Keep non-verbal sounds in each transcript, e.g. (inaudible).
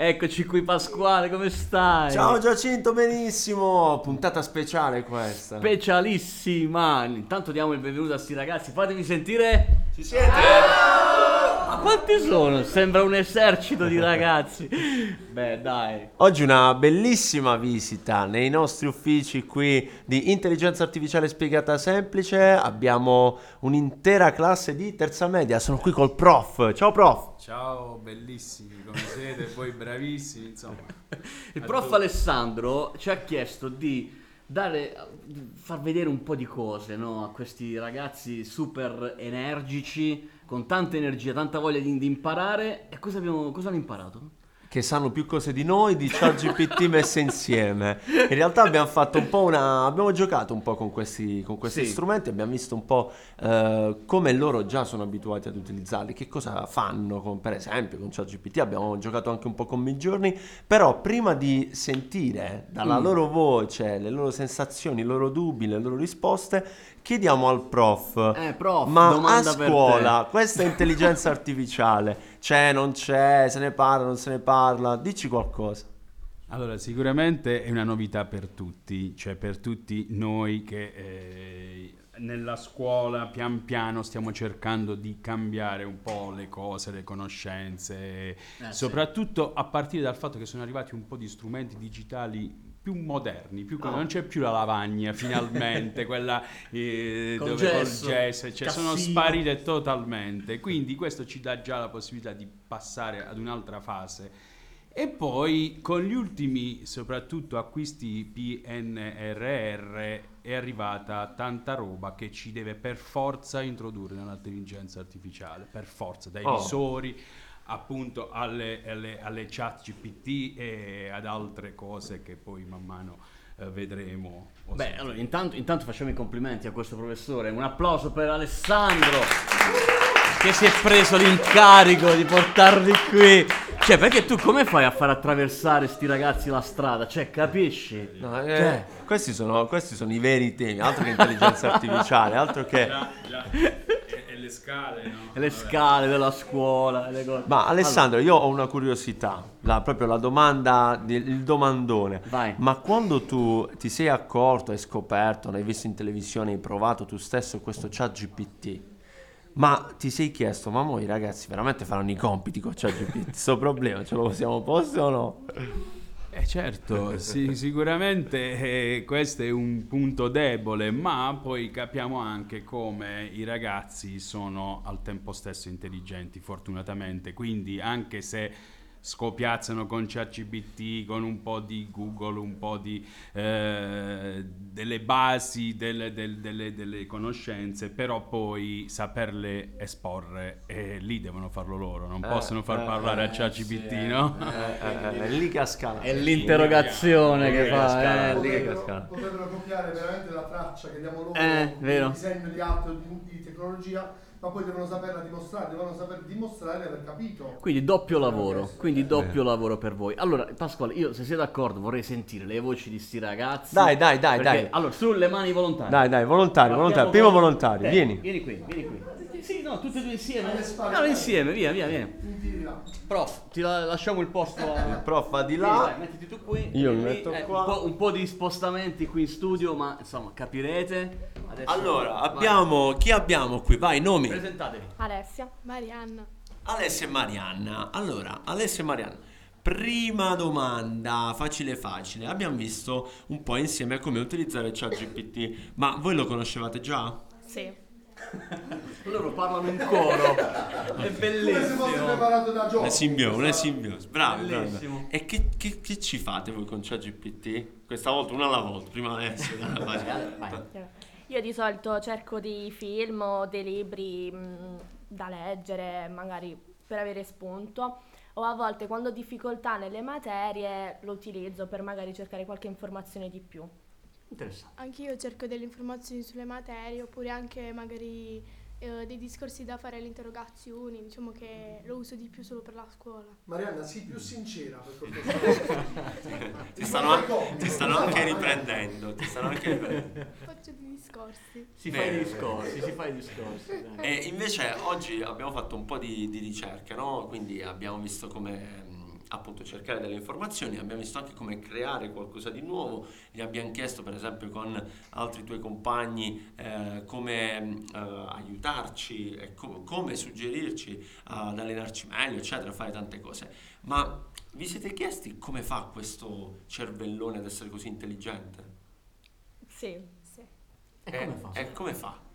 Eccoci qui Pasquale, come stai? Ciao Giacinto, benissimo. Puntata speciale questa. Specialissima. Intanto diamo il benvenuto a sti ragazzi. Fatemi sentire. Ci siete? Ma quanti sono? Sembra un esercito di ragazzi. Beh, dai. Oggi una bellissima visita nei nostri uffici qui di intelligenza artificiale spiegata semplice. Abbiamo un'intera classe di terza media. Sono qui col prof. Ciao prof. Ciao, bellissimi come siete, voi bravissimi, insomma. Il prof Alessandro ci ha chiesto di dare, far vedere un po' di cose no? a questi ragazzi super energici, con tanta energia, tanta voglia di, di imparare. E cosa, abbiamo, cosa hanno imparato? Che sanno più cose di noi, di ChatGPT (laughs) messe insieme. In realtà abbiamo fatto un po' una. Abbiamo giocato un po' con questi, con questi Sì. strumenti, abbiamo visto un po' eh, come loro già sono abituati ad utilizzarli, che cosa fanno, con- per esempio con ChatGPT. Abbiamo giocato anche un po' con Midjourney. Però prima di sentire dalla Mm. loro voce le loro sensazioni, i loro dubbi, le loro risposte, chiediamo al prof. Eh, prof, Ma a scuola questa intelligenza artificiale c'è, non c'è, se ne parla, non se ne parla? Dici qualcosa. Allora, sicuramente è una novità per tutti, cioè per tutti noi che eh, nella scuola pian piano stiamo cercando di cambiare un po' le cose, le conoscenze, Eh, soprattutto a partire dal fatto che sono arrivati un po' di strumenti digitali più moderni, più co- non c'è più la lavagna finalmente, (laughs) quella eh, Col dove gesso, col gesso, cioè sono sparite totalmente, quindi questo ci dà già la possibilità di passare ad un'altra fase. E poi con gli ultimi, soprattutto acquisti PNRR, è arrivata tanta roba che ci deve per forza introdurre nell'intelligenza artificiale, per forza, dai Oh. visori appunto alle, alle, alle chat GPT e ad altre cose che poi man mano eh, vedremo. Beh, sentiremo. allora intanto, intanto facciamo i complimenti a questo professore. Un applauso per Alessandro che si è preso l'incarico di portarli qui. Cioè, perché tu come fai a far attraversare sti ragazzi la strada? Cioè, capisci? No, eh, Cioè. questi, sono, questi sono i veri temi, altro che intelligenza artificiale, altro che... Già, già. Le scale, no? Le Vabbè. scale della scuola, le cose. Ma Alessandro, io ho una curiosità, la- proprio la domanda, il domandone. Vai. Ma quando tu ti sei accorto, hai scoperto, l'hai visto in televisione, hai provato tu stesso questo chat GPT, ma ti sei chiesto, ma mo i ragazzi veramente faranno i compiti con chat GPT? Questo problema ce lo possiamo porre o no? Eh certo, sì, (laughs) sicuramente eh, questo è un punto debole, ma poi capiamo anche come i ragazzi sono al tempo stesso intelligenti, fortunatamente, quindi anche se scopiazzano con ChatGPT, con un po' di Google, un po' di eh, delle basi, delle, del- delle- delle conoscenze, però poi saperle esporre, e lì devono farlo loro, non Eh, possono far eh, parlare a eh, ChatGPT, sì, no? Eh, eh, eh, è lì che scala. È l'interrogazione che fa. Scala, eh. lì che potrebbero, cascata. potrebbero copiare veramente la traccia che diamo loro Eh, vero. disegno di atto di, di tecnologia, ma poi devono saperla dimostrare, devono saper dimostrare di aver capito. Quindi doppio lavoro, Questo. quindi doppio lavoro per voi. Allora, Pasquale, io se siete d'accordo vorrei sentire le voci di sti ragazzi. Dai, dai, dai, Perché- dai. Allora, sulle mani volontarie. Dai, dai, volontario, Partiamo volontario, primo volontario, te. vieni. Vieni qui, vieni qui. Sì, no, tutti e due insieme. Alle spalle, insieme, via, via. Mi tiri là. Prof, ti la- lasciamo il posto a... Prof, va di Vieni, là. dai, mettiti tu qui. Io mi lì, metto eh, qua. Un po', un po' di spostamenti qui in studio, ma insomma, capirete. Adesso- Allora, vai. abbiamo, chi abbiamo qui? Vai, nomi. Presentatevi. Alessia, Marianna. Alessia e Marianna. Allora, Alessia e Marianna. Prima domanda, facile facile. Abbiamo visto un po' insieme come utilizzare ChatGPT, ma voi lo conoscevate già? Sì. (laughs) Loro parlano in coro. (laughs) È Come se fosse bellissimo. preparato da gioco. Una simbiosi, una simbiosi. Bravi, Bellissimo. bravi. E che, che- che ci fate voi con ChatGPT? Questa volta, una alla volta. Prima. Vai. Io di solito cerco dei film o dei libri mh, da leggere, magari per avere spunto. O a volte quando ho difficoltà nelle materie lo utilizzo per magari cercare qualche informazione di più. Interessante. Anch'io cerco delle informazioni sulle materie oppure anche magari eh, dei discorsi da fare alle interrogazioni, diciamo che lo uso di più solo per la scuola. Marianna, sii più sincera per (laughs) cortesia. Ti stanno, ti stanno anche riprendendo. Ti stanno anche riprendendo. Faccio dei discorsi. Si fa i discorsi, si fa i discorsi. E invece oggi abbiamo fatto un po' di, di ricerca, no? Quindi abbiamo visto come appunto cercare delle informazioni, abbiamo visto anche come creare qualcosa di nuovo, gli abbiamo chiesto per esempio con altri tuoi compagni eh, come eh, aiutarci e co- come suggerirci ad allenarci meglio, eccetera, fare tante cose. Ma vi siete chiesti come fa questo cervellone ad essere così intelligente? Sì. Sì. E come fa? E come fa?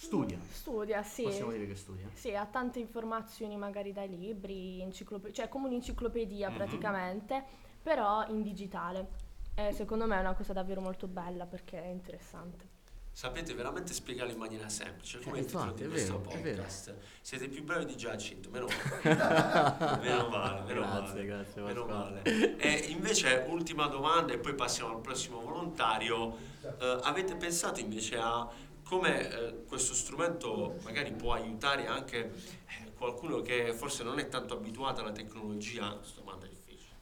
Studia. Studia, sì. Possiamo dire che studia. Sì, ha tante informazioni magari dai libri, enciclope- cioè come un'enciclopedia Mhm. praticamente, però in digitale. E secondo me è una cosa davvero molto bella perché è interessante. Sapete veramente spiegarlo in maniera semplice, come Eh, il titolo di è questo vero, podcast. Siete più bravi di Giacinto, meno male. (laughs) meno male, meno Grazie, male. grazie, Meno male. E invece, ultima domanda, e poi passiamo al prossimo volontario. Eh, avete pensato invece a come eh, questo strumento magari può aiutare anche eh, qualcuno che forse non è tanto abituato alla tecnologia? Questa domanda è difficile,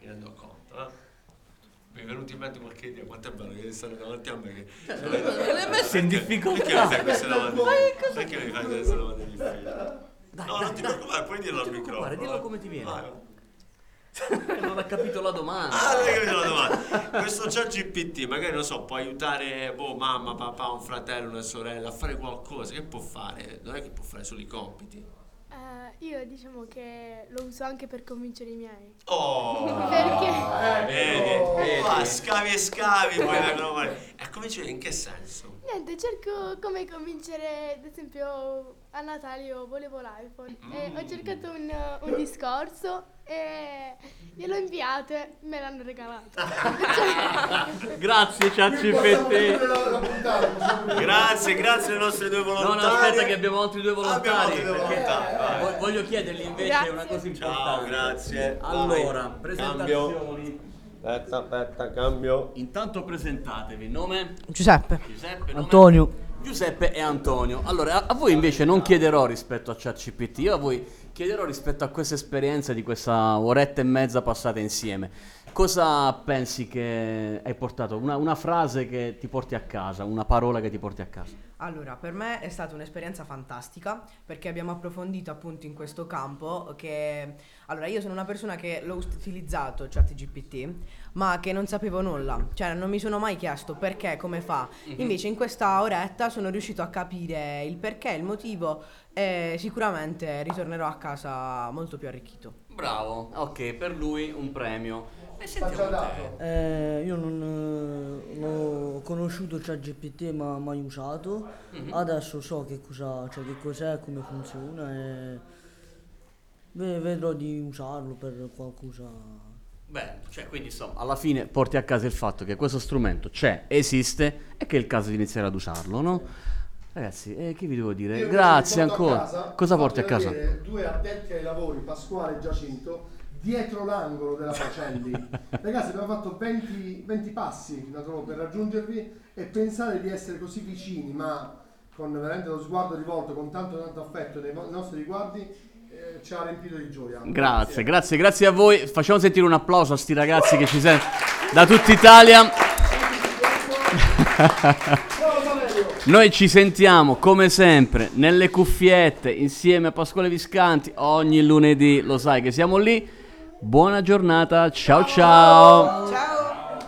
mi rendo conto. Eh? Mi è venuto in mente qualche idea, quanto è bello che stanno davanti a me che... L'hai messo in Perché- difficoltà. Perché mi fai queste domande? Perché mi fai queste domande difficili? Dai, no, dai, non ti dai. preoccupare, puoi dirlo Non al ti preoccupare, microfono. dillo come ti viene. Non ha capito la domanda. Ah, non hai capito la domanda. Questo ChatGPT magari, non so, può aiutare boh, mamma, papà, un fratello, una sorella a fare qualcosa. Che può fare? Non è che può fare solo i compiti. Eh, io diciamo che lo uso anche per convincere i miei. Oh! Perché? Vedi? Qua, scavi e scavi, poi vengono fuori. E dicevi, in che senso? Niente, cerco come convincere, ad esempio a Natale io volevo l'iPhone e ho cercato un, un discorso e gliel'ho inviato e me l'hanno regalato. (laughs) Grazie, possiamo chiudere. Grazie, grazie alle nostre due No, volontari. no, aspetta che abbiamo altri due Abbiamo volontari. altri due perché volontari, vai. vo- voglio chiedergli invece Grazie. una cosa importante. Ciao, grazie. Allora, Vai. presentazioni. Aspetta, aspetta, cambio. Intanto presentatevi, nome? Giuseppe, Giuseppe, nome? Antonio, Giuseppe e Antonio. Allora, a, a voi invece non chiederò rispetto a ChatGPT, io a voi chiederò rispetto a questa esperienza di questa oretta e mezza passata insieme. Cosa pensi che hai portato? Una, una frase che ti porti a casa, una parola che ti porti a casa? Allora, per me è stata un'esperienza fantastica perché abbiamo approfondito appunto in questo campo che... Allora, io sono una persona che l'ho utilizzato ChatGPT, ma che non sapevo nulla, cioè non mi sono mai chiesto perché, come fa. Invece in questa oretta sono riuscito a capire il perché, il motivo e sicuramente ritornerò a casa molto più arricchito. Bravo, ok, per lui un premio. E Faccia sentiamo te. Eh, io non eh, l'ho conosciuto ChatGPT ma mai usato. Mhm. Adesso so che cosa, cioè che cos'è, come funziona e ve- vedrò di usarlo per qualcosa. Beh, cioè, quindi insomma, alla fine porti a casa il fatto che questo strumento c'è, esiste e che è il caso di iniziare ad usarlo, no? Ragazzi, eh, che vi devo dire? Io invece Grazie ancora. casa, Cosa porti a casa? vedere Due addetti ai lavori, Pasquale e Giacinto, dietro l'angolo della Facendi. (laughs) Ragazzi, abbiamo fatto 20, 20 passi da Roma per raggiungervi e pensare di essere così vicini, ma con veramente lo sguardo rivolto, con tanto tanto affetto nei nostri riguardi, eh, ci ha riempito di gioia. Grazie, grazie, grazie a voi. Facciamo sentire un applauso a sti ragazzi che ci sentono da tutta Italia. (laughs) Noi ci sentiamo come sempre nelle cuffiette insieme a Pasquale Viscanti ogni lunedì, lo sai che siamo lì. Buona giornata, ciao ciao. Ciao!